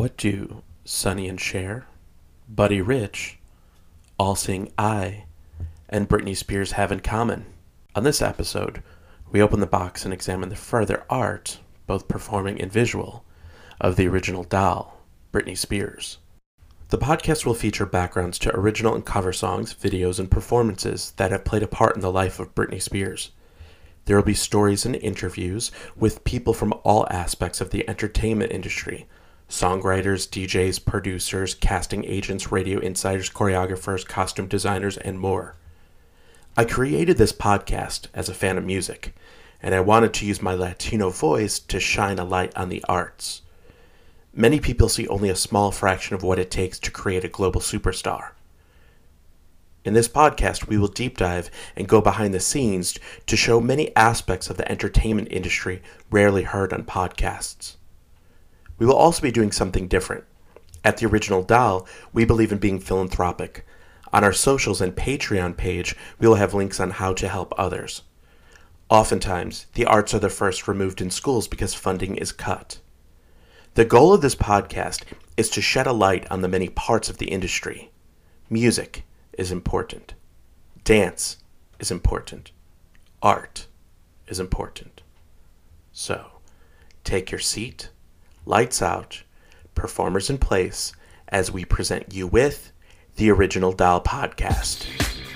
What do Sonny and Cher, Buddy Rich, All Seeing I, and Britney Spears have in common? On this episode, we open the box and examine the further art, both performing and visual, of the original doll, Britney Spears. The podcast will feature backgrounds to original and cover songs, videos, and performances that have played a part in the life of Britney Spears. There will be stories and interviews with people from all aspects of the entertainment industry songwriters, DJs, producers, casting agents, radio insiders, choreographers, costume designers, and more. I created this podcast as a fan of music, and I wanted to use my Latino voice to shine a light on the arts. Many people see only a small fraction of what it takes to create a global superstar. In this podcast, we will deep dive and go behind the scenes to show many aspects of the entertainment industry rarely heard on podcasts. We will also be doing something different. At the original Doll, we believe in being philanthropic. On our socials and Patreon page, we will have links on how to help others. Oftentimes, the arts are the first removed in schools because funding is cut. The goal of this podcast is to shed a light on the many parts of the industry. Music is important. Dance is important. Art is important. So, take your seat lights out, performers in place, as we present you with the Original Doll Podcast.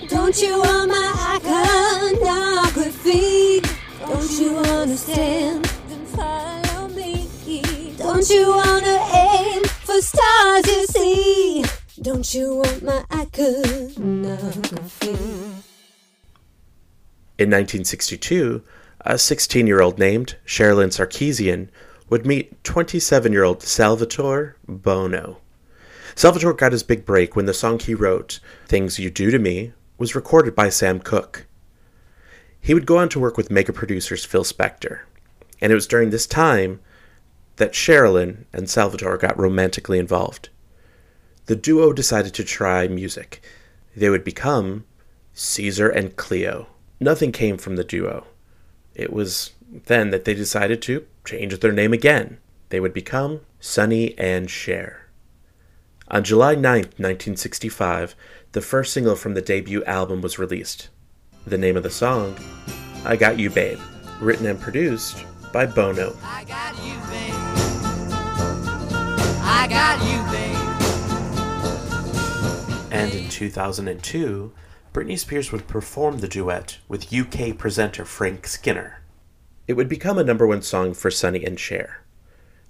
Don't you want my iconography? Don't you understand? Then follow me. Don't you wanna aim for stars you see? Don't you want my iconography? In 1962, a 16 year old named Cherilyn Sarkisian would meet 27 year old Salvatore Bono. Salvatore got his big break when the song he wrote, Things You Do to Me, was recorded by Sam Cooke. He would go on to work with mega producers Phil Spector, and it was during this time that Cherilyn and Salvatore got romantically involved. The duo decided to try music. They would become Caesar and Cleo. Nothing came from the duo. It was then that they decided to change their name again. They would become Sonny and Cher. On July 9, 1965, the first single from the debut album was released. The name of the song, I Got You Babe, written and produced by Bono. I got you, babe. I got you, babe. And in 2002, Britney Spears would perform the duet with UK presenter Frank Skinner. It would become a number one song for Sonny and Cher.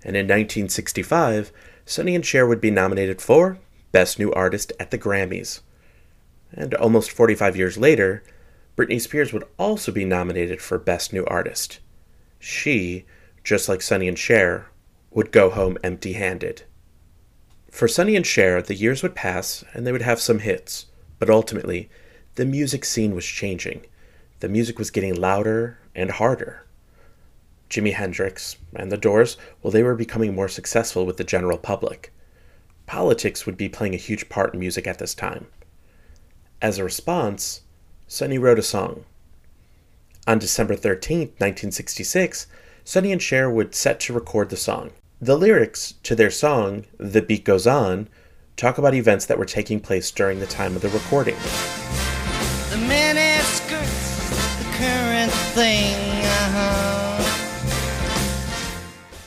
And in 1965, Sonny and Cher would be nominated for Best New Artist at the Grammys. And almost 45 years later, Britney Spears would also be nominated for Best New Artist. She, just like Sonny and Cher, would go home empty handed. For Sonny and Cher, the years would pass and they would have some hits, but ultimately, the music scene was changing. The music was getting louder and harder. Jimi Hendrix, and the Doors, well, they were becoming more successful with the general public. Politics would be playing a huge part in music at this time. As a response, Sonny wrote a song. On December 13, 1966, Sonny and Cher would set to record the song. The lyrics to their song, The Beat Goes On, talk about events that were taking place during the time of the recording.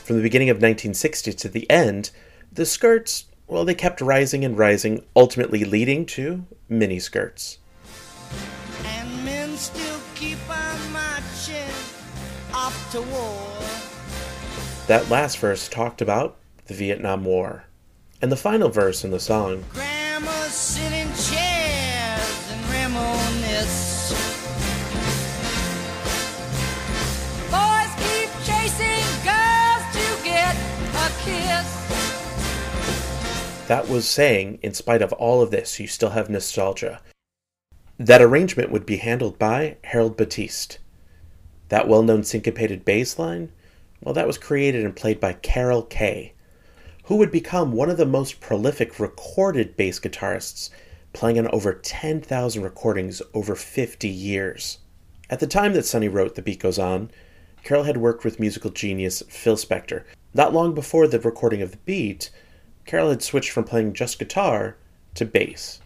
From the beginning of 1960 to the end, the skirts, well, they kept rising and rising, ultimately leading to mini skirts. And men still keep on marching off to war. That last verse talked about the Vietnam War. And the final verse in the song, that was saying, in spite of all of this, you still have nostalgia. That arrangement would be handled by Harold Batiste. That well known syncopated bass line, well, that was created and played by Carol Kaye, who would become one of the most prolific recorded bass guitarists, playing on over 10,000 recordings over 50 years. At the time that Sonny wrote The Beat Goes On, Carol had worked with musical genius Phil Spector. Not long before the recording of The Beat, Carol had switched from playing just guitar to bass.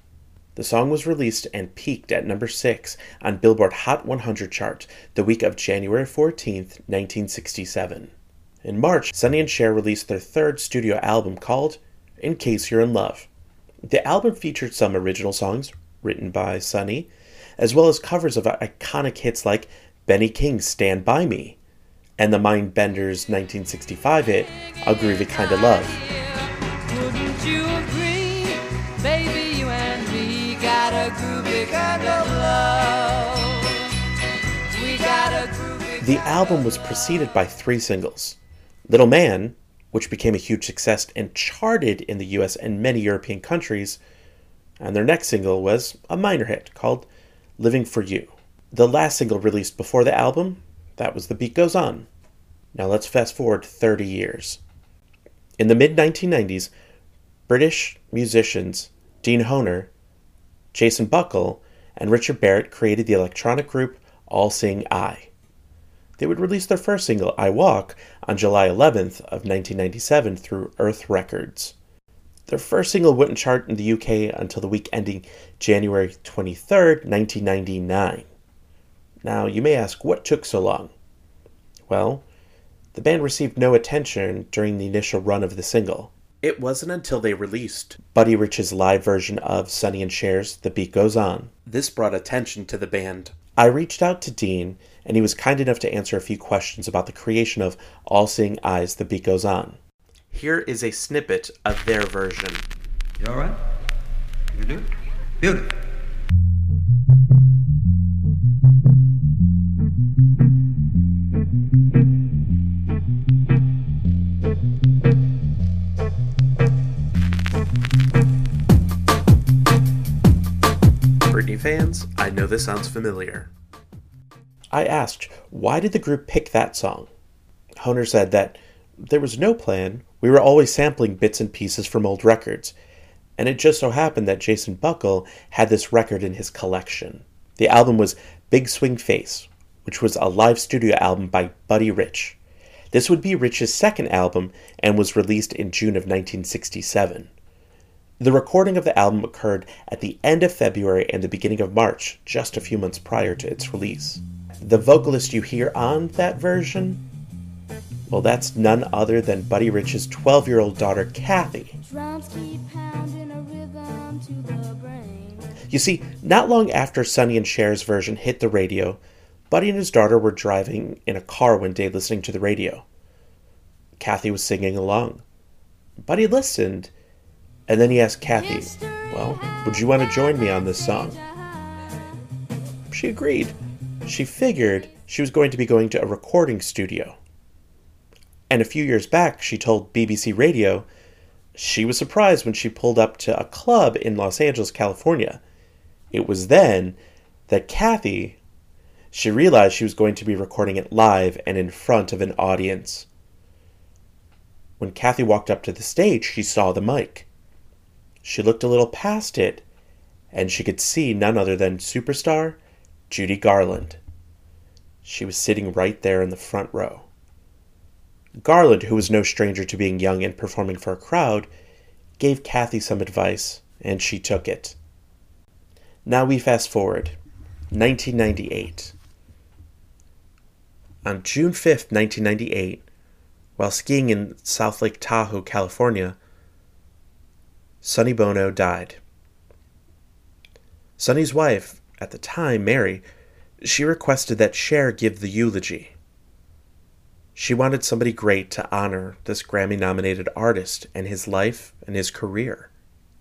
The song was released and peaked at number 6 on Billboard Hot 100 chart the week of January 14th, 1967. In March, Sonny and Cher released their third studio album called In Case You're in Love. The album featured some original songs written by Sonny, as well as covers of iconic hits like Benny King's Stand By Me and the Mindbenders' 1965 hit A Groovy Kinda Love. The album was preceded by three singles Little Man, which became a huge success and charted in the US and many European countries, and their next single was a minor hit called Living for You. The last single released before the album, that was The Beat Goes On. Now let's fast forward 30 years. In the mid 1990s, British musicians Dean Honer, Jason Buckle, and Richard Barrett created the electronic group All Seeing I. They would release their first single, I Walk, on July 11th of 1997 through Earth Records. Their first single wouldn't chart in the UK until the week ending January 23rd, 1999. Now, you may ask, what took so long? Well, the band received no attention during the initial run of the single. It wasn't until they released Buddy Rich's live version of Sonny and Cher's The Beat Goes On. This brought attention to the band. I reached out to Dean, and he was kind enough to answer a few questions about the creation of All Seeing I's The Beat Goes On. Here is a snippet of their version. You all right? You do? Beautiful. Fans, I know this sounds familiar. I asked, why did the group pick that song? Honer said that there was no plan. We were always sampling bits and pieces from old records, and it just so happened that Jason Buckle had this record in his collection. The album was Big Swing Face, which was a live studio album by Buddy Rich. This would be Rich's second album and was released in June of 1967. The recording of the album occurred at the end of February and the beginning of March, just a few months prior to its release. The vocalist you hear on that version, well, that's none other than Buddy Rich's 12 year old daughter, Kathy. Drums keep pounding a rhythm to the brain. You see, not long after Sonny and Cher's version hit the radio, Buddy and his daughter were driving in a car one day listening to the radio. Kathy was singing along. Buddy listened, and then he asked Kathy, Well, would you want to join me on this song? She agreed. She figured she was going to be going to a recording studio. And a few years back, she told BBC Radio she was surprised when she pulled up to a club in Los Angeles, California. It was then that Kathy she realized she was going to be recording it live and in front of an audience. When Kathy walked up to the stage, she saw the mic. She looked a little past it, and she could see none other than superstar Judy Garland. She was sitting right there in the front row. Garland, who was no stranger to being young and performing for a crowd, gave Kathy some advice, and she took it. Now we fast forward. 1998. On June 5th, 1998, while skiing in South Lake Tahoe, California, Sonny Bono died. Sonny's wife, at the time, Mary, she requested that Cher give the eulogy. She wanted somebody great to honor this Grammy nominated artist and his life and his career.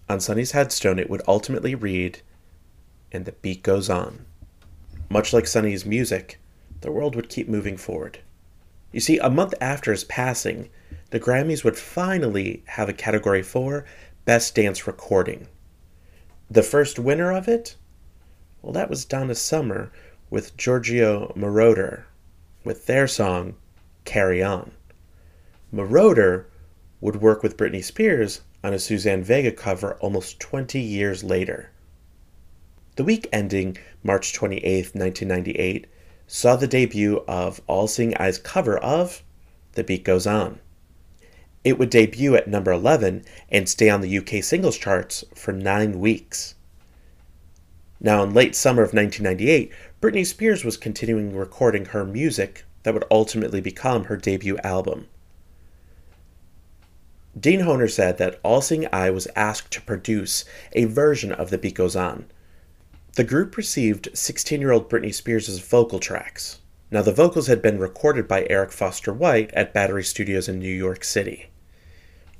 On Sonny's headstone, it would ultimately read, And the beat goes on. Much like Sonny's music, the world would keep moving forward. You see, a month after his passing, the Grammys would finally have a category for Best Dance Recording. The first winner of it? Well, that was Donna Summer with Giorgio Moroder with their song Carry On. Moroder would work with Britney Spears on a Suzanne Vega cover almost 20 years later. The week ending March 28, 1998, saw the debut of All Seeing I's cover of The Beat Goes On. It would debut at number 11 and stay on the UK singles charts for nine weeks. Now, in late summer of 1998, Britney Spears was continuing recording her music that would ultimately become her debut album. Dean Honer said that All Seeing I was asked to produce a version of The Beat Goes On. The group received 16 year old Britney Spears' vocal tracks. Now, the vocals had been recorded by Eric Foster White at Battery Studios in New York City.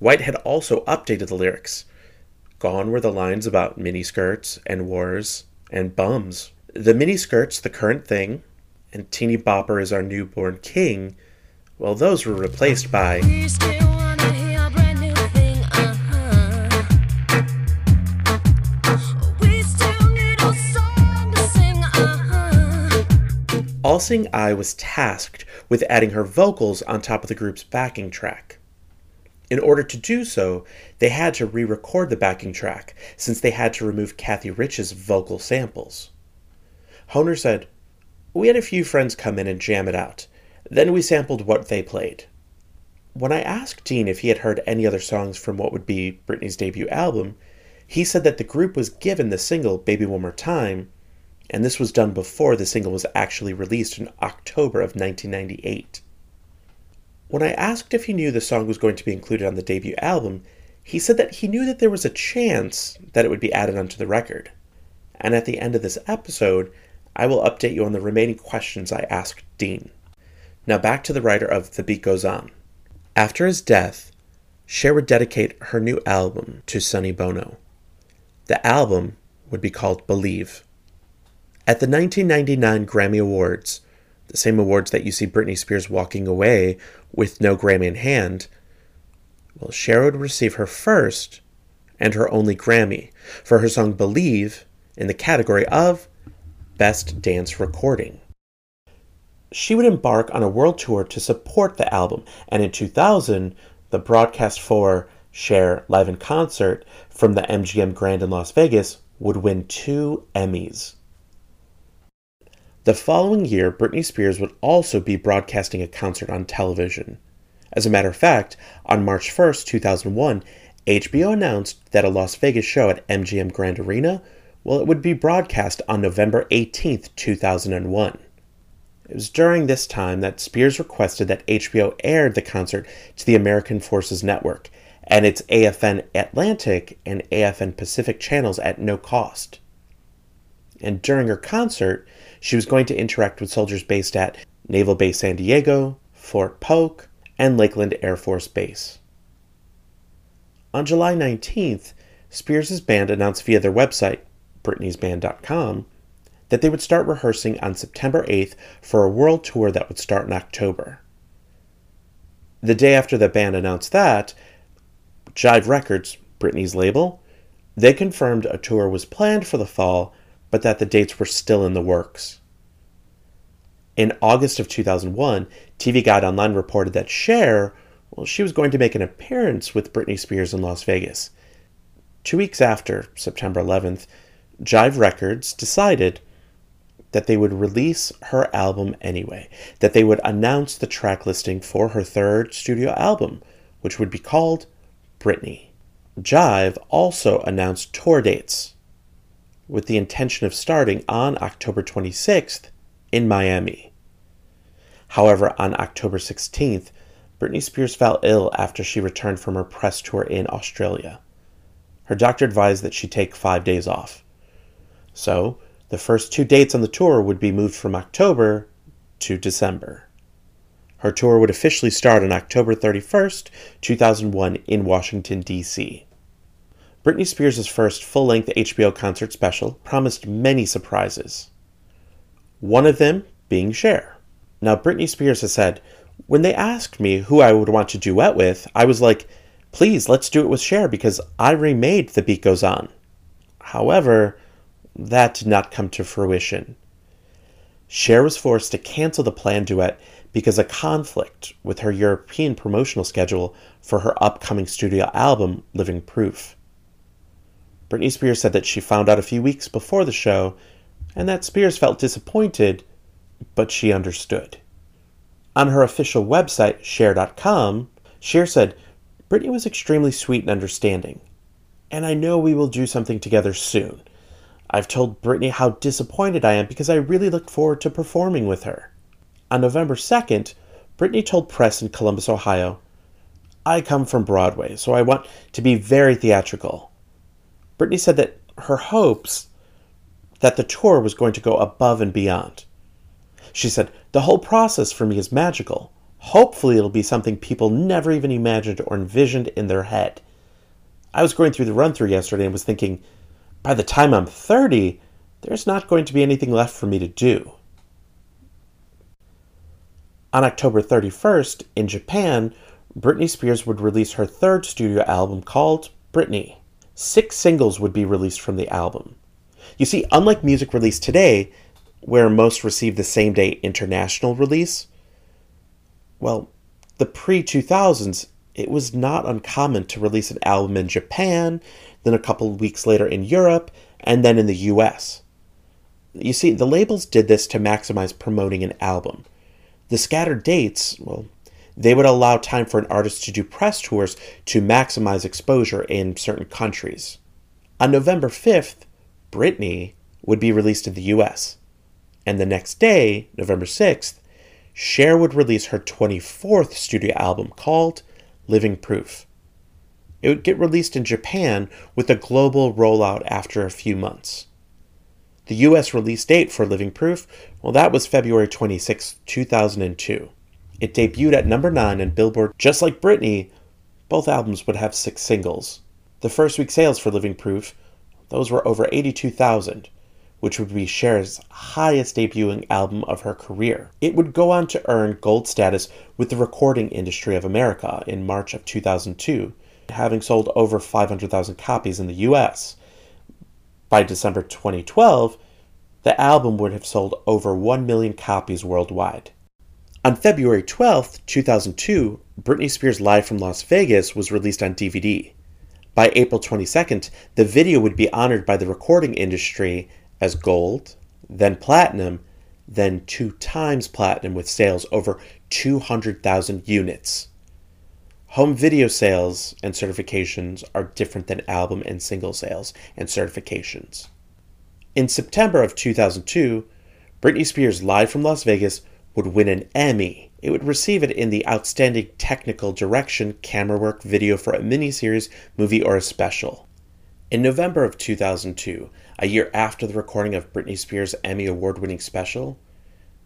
White had also updated the lyrics. Gone were the lines about miniskirts and wars and bums. The miniskirts, the current thing, and Teeny Bopper is our newborn king, well, those were replaced by You still wanna hear a brand new thing, uh-huh. We still need a song to sing, uh-huh. All Seeing I was tasked with adding her vocals on top of the group's backing track. In order to do so, they had to re record the backing track since they had to remove Kathy Rich's vocal samples. Honer said, We had a few friends come in and jam it out. Then we sampled what they played. When I asked Dean if he had heard any other songs from what would be Britney's debut album, he said that the group was given the single Baby One More Time, and this was done before the single was actually released in October of 1998. When I asked if he knew the song was going to be included on the debut album, he said that he knew that there was a chance that it would be added onto the record. And at the end of this episode, I will update you on the remaining questions I asked Dean. Now back to the writer of The Beat Goes On. After his death, Cher would dedicate her new album to Sonny Bono. The album would be called Believe. At the 1999 Grammy Awards, the same awards that you see Britney Spears walking away with no Grammy in hand, well, Cher would receive her first and her only Grammy for her song Believe in the category of Best Dance Recording. She would embark on a world tour to support the album, and in 2000, the broadcast for Cher Live in Concert from the MGM Grand in Las Vegas would win two Emmys. The following year, Britney Spears would also be broadcasting a concert on television. As a matter of fact, on March 1st, 2001, HBO announced that a Las Vegas show at MGM Grand Arena, well, it would be broadcast on November 18th, 2001. It was during this time that Spears requested that HBO aired the concert to the American Forces Network and its AFN Atlantic and AFN Pacific channels at no cost. And during her concert, she was going to interact with soldiers based at Naval Base San Diego, Fort Polk, and Lackland Air Force Base. On July 19th, Spears' band announced via their website, Britney'sBand.com, that they would start rehearsing on September 8th for a world tour that would start in October. The day after the band announced that, Jive Records, Britney's label, they confirmed a tour was planned for the fall, but that the dates were still in the works. In August of 2001, TV Guide Online reported that Cher, well, she was going to make an appearance with Britney Spears in Las Vegas. Two weeks after, September 11th, Jive Records decided that they would release her album anyway, that they would announce the track listing for her third studio album, which would be called Britney. Jive also announced tour dates with the intention of starting on October 26th in Miami. However, on October 16th, Britney Spears fell ill after she returned from her press tour in Australia. Her doctor advised that she take five days off. So, the first two dates on the tour would be moved from October to December. Her tour would officially start on October 31st, 2001, in Washington, D.C. Britney Spears' first full length HBO concert special promised many surprises. One of them being Cher. Now, Britney Spears has said, When they asked me who I would want to duet with, I was like, please, let's do it with Cher because I remade The Beat Goes On. However, that did not come to fruition. Cher was forced to cancel the planned duet because of a conflict with her European promotional schedule for her upcoming studio album, Living Proof. Britney Spears said that she found out a few weeks before the show and that Spears felt disappointed, but she understood. On her official website, Cher.com, Cher said, Britney was extremely sweet and understanding, and I know we will do something together soon. I've told Britney how disappointed I am because I really looked forward to performing with her. On November 2nd, Britney told press in Columbus, Ohio, I come from Broadway, so I want to be very theatrical. Britney said that her hopes that the tour was going to go above and beyond. She said, The whole process for me is magical. Hopefully, it'll be something people never even imagined or envisioned in their head. I was going through the run through yesterday and was thinking, by the time I'm 30, there's not going to be anything left for me to do. On October 31st, in Japan, Britney Spears would release her third studio album called Britney. Six singles would be released from the album. You see, unlike music released today, where most receive the same day international release, well, the pre 2000s, it was not uncommon to release an album in Japan, then a couple weeks later in Europe, and then in the US. You see, the labels did this to maximize promoting an album. The scattered dates, well, they would allow time for an artist to do press tours to maximize exposure in certain countries. On November 5th, Britney would be released in the US. And the next day, November 6th, Cher would release her 24th studio album called Living Proof. It would get released in Japan with a global rollout after a few months. The US release date for Living Proof, well, that was February 26, 2002. It debuted at number 9 in Billboard. Just like Britney, both albums would have six singles. The first week sales for Living Proof, those were over 82,000, which would be Cher's highest debuting album of her career. It would go on to earn gold status with the Recording Industry of America in March of 2002, having sold over 500,000 copies in the US. By December 2012, the album would have sold over 1 million copies worldwide. On February 12, 2002, Britney Spears Live from Las Vegas was released on DVD. By April 22nd, the video would be honored by the recording industry as gold, then platinum, then two times platinum with sales over 200,000 units. Home video sales and certifications are different than album and single sales and certifications. In September of 2002, Britney Spears Live from Las Vegas would win an Emmy. It would receive it in the Outstanding Technical Direction Camera Work Video for a Miniseries, Movie, or a Special. In November of 2002, a year after the recording of Britney Spears' Emmy Award winning special,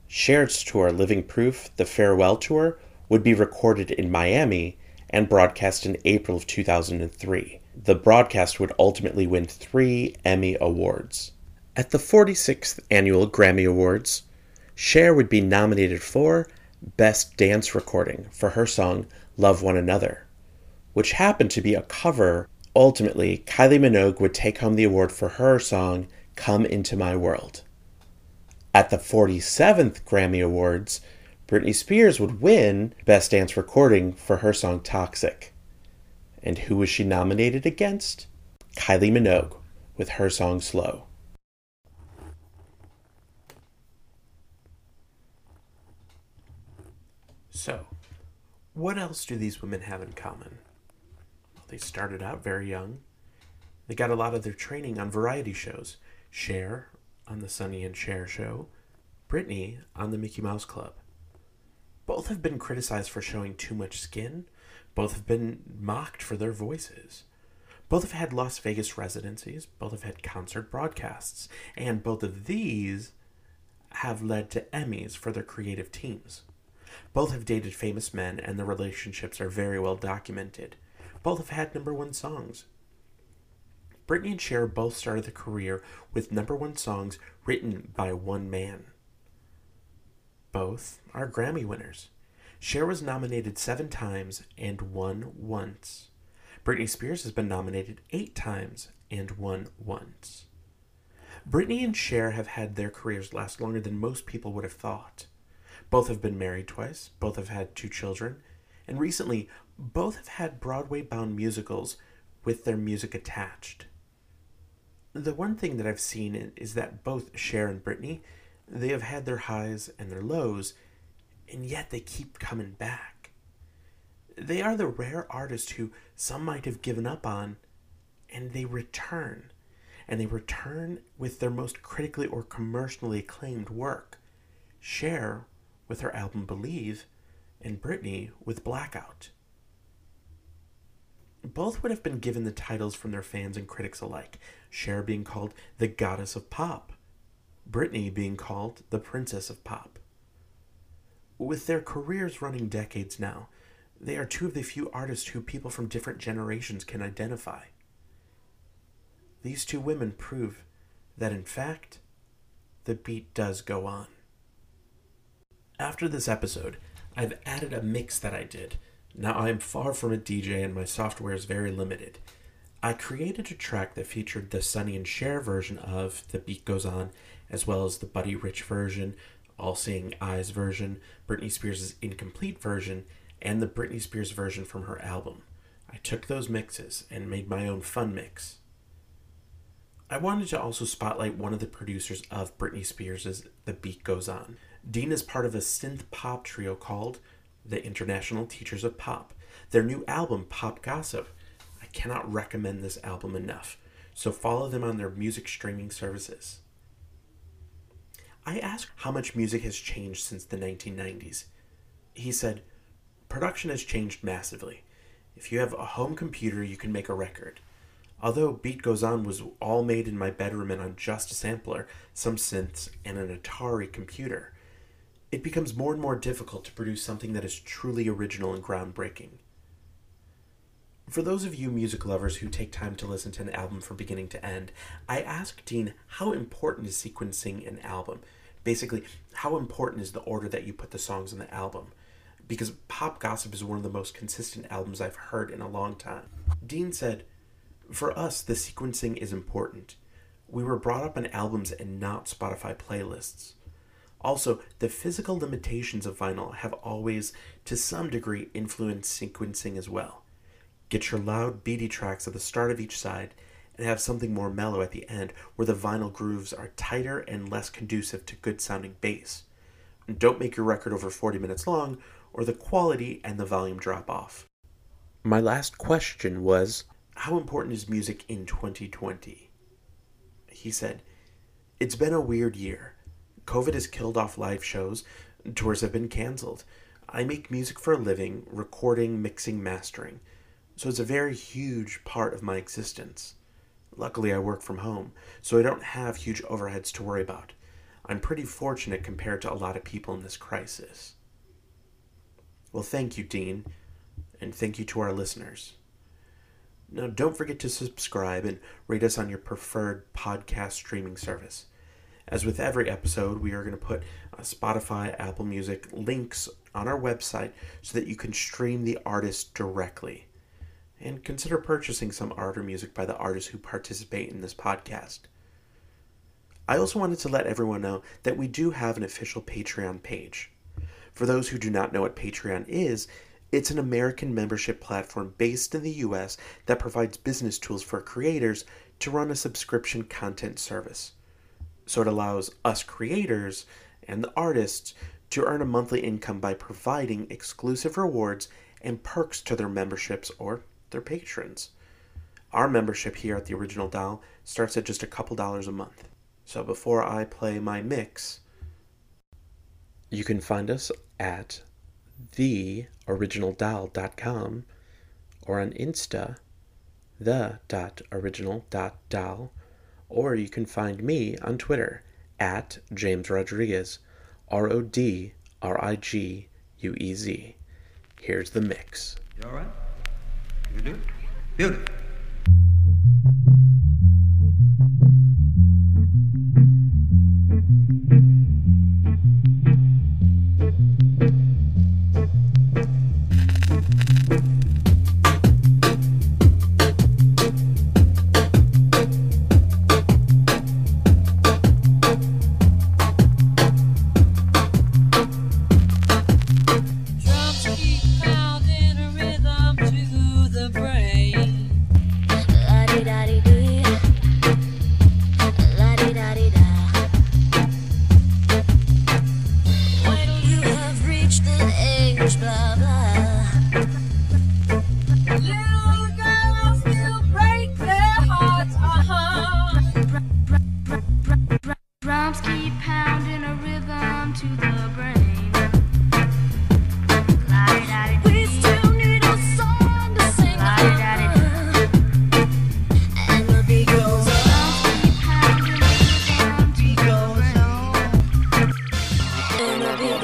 Cher's tour Living Proof, the Farewell Tour, would be recorded in Miami and broadcast in April of 2003. The broadcast would ultimately win three Emmy Awards. At the 46th Annual Grammy Awards, Cher would be nominated for Best Dance Recording for her song Love One Another, which happened to be a cover. Ultimately, Kylie Minogue would take home the award for her song Come Into My World. At the 47th Grammy Awards, Britney Spears would win Best Dance Recording for her song Toxic. And who was she nominated against? Kylie Minogue with her song Slow. So, what else do these women have in common? Well, they started out very young. They got a lot of their training on variety shows. Cher on the Sonny and Cher show, Britney on the Mickey Mouse Club. Both have been criticized for showing too much skin. Both have been mocked for their voices. Both have had Las Vegas residencies. Both have had concert broadcasts. And both of these have led to Emmys for their creative teams. Both have dated famous men, and their relationships are very well documented. Both have had number one songs. Britney and Cher both started their career with number one songs written by one man. Both are Grammy winners. Cher was nominated seven times and won once. Britney Spears has been nominated eight times and won once. Britney and Cher have had their careers last longer than most people would have thought. Both have been married twice, both have had two children, and recently, both have had Broadway bound musicals with their music attached. The one thing that I've seen is that both Cher and Britney, they have had their highs and their lows, and yet they keep coming back. They are the rare artists who some might have given up on, and they return. And they return with their most critically or commercially acclaimed work. Cher with her album Believe, and Britney with Blackout. Both would have been given the titles from their fans and critics alike, Cher being called the Goddess of Pop, Britney being called the Princess of Pop. With their careers running decades now, they are two of the few artists who people from different generations can identify. These two women prove that, in fact, the beat does go on. After this episode, I've added a mix that I did. Now I am far from a DJ and my software is very limited. I created a track that featured the Sonny and Cher version of The Beat Goes On, as well as the Buddy Rich version, All Seeing I's version, Britney Spears' incomplete version, and the Britney Spears version from her album. I took those mixes and made my own fun mix. I wanted to also spotlight one of the producers of Britney Spears' The Beat Goes On. Dean is part of a synth pop trio called the International Teachers of Pop. Their new album, Pop Gossip. I cannot recommend this album enough, so follow them on their music streaming services. I asked how much music has changed since the 1990s. He said, Production has changed massively. If you have a home computer, you can make a record. Although Beat Goes On was all made in my bedroom and on just a sampler, some synths, and an Atari computer, it becomes more and more difficult to produce something that is truly original and groundbreaking. For those of you music lovers who take time to listen to an album from beginning to end, I asked Dean how important is sequencing an album? Basically, how important is the order that you put the songs on the album? Because Pop Gossip is one of the most consistent albums I've heard in a long time. Dean said, For us, the sequencing is important. We were brought up on albums and not Spotify playlists. Also, the physical limitations of vinyl have always, to some degree, influenced sequencing as well. Get your loud, beaty tracks at the start of each side, and have something more mellow at the end where the vinyl grooves are tighter and less conducive to good sounding bass. And don't make your record over 40 minutes long, or the quality and the volume drop off. My last question was How important is music in 2020? He said, It's been a weird year. COVID has killed off live shows, tours have been canceled. I make music for a living, recording, mixing, mastering. So it's a very huge part of my existence. Luckily, I work from home, so I don't have huge overheads to worry about. I'm pretty fortunate compared to a lot of people in this crisis. Well, thank you, Dean, and thank you to our listeners. Now, don't forget to subscribe and rate us on your preferred podcast streaming service. As with every episode, we are going to put uh, Spotify, Apple Music links on our website so that you can stream the artist directly. And consider purchasing some art or music by the artists who participate in this podcast. I also wanted to let everyone know that we do have an official Patreon page. For those who do not know what Patreon is, it's an American membership platform based in the US that provides business tools for creators to run a subscription content service. So it allows us creators and the artists to earn a monthly income by providing exclusive rewards and perks to their memberships or their patrons. Our membership here at the Original Doll starts at just a couple dollars a month. So before I play my mix, you can find us at theoriginaldoll.com or on Insta, the.original.doll or you can find me on Twitter at James Rodriguez, R O D R I G U E Z. Here's the mix. You all right? You do? Beautiful.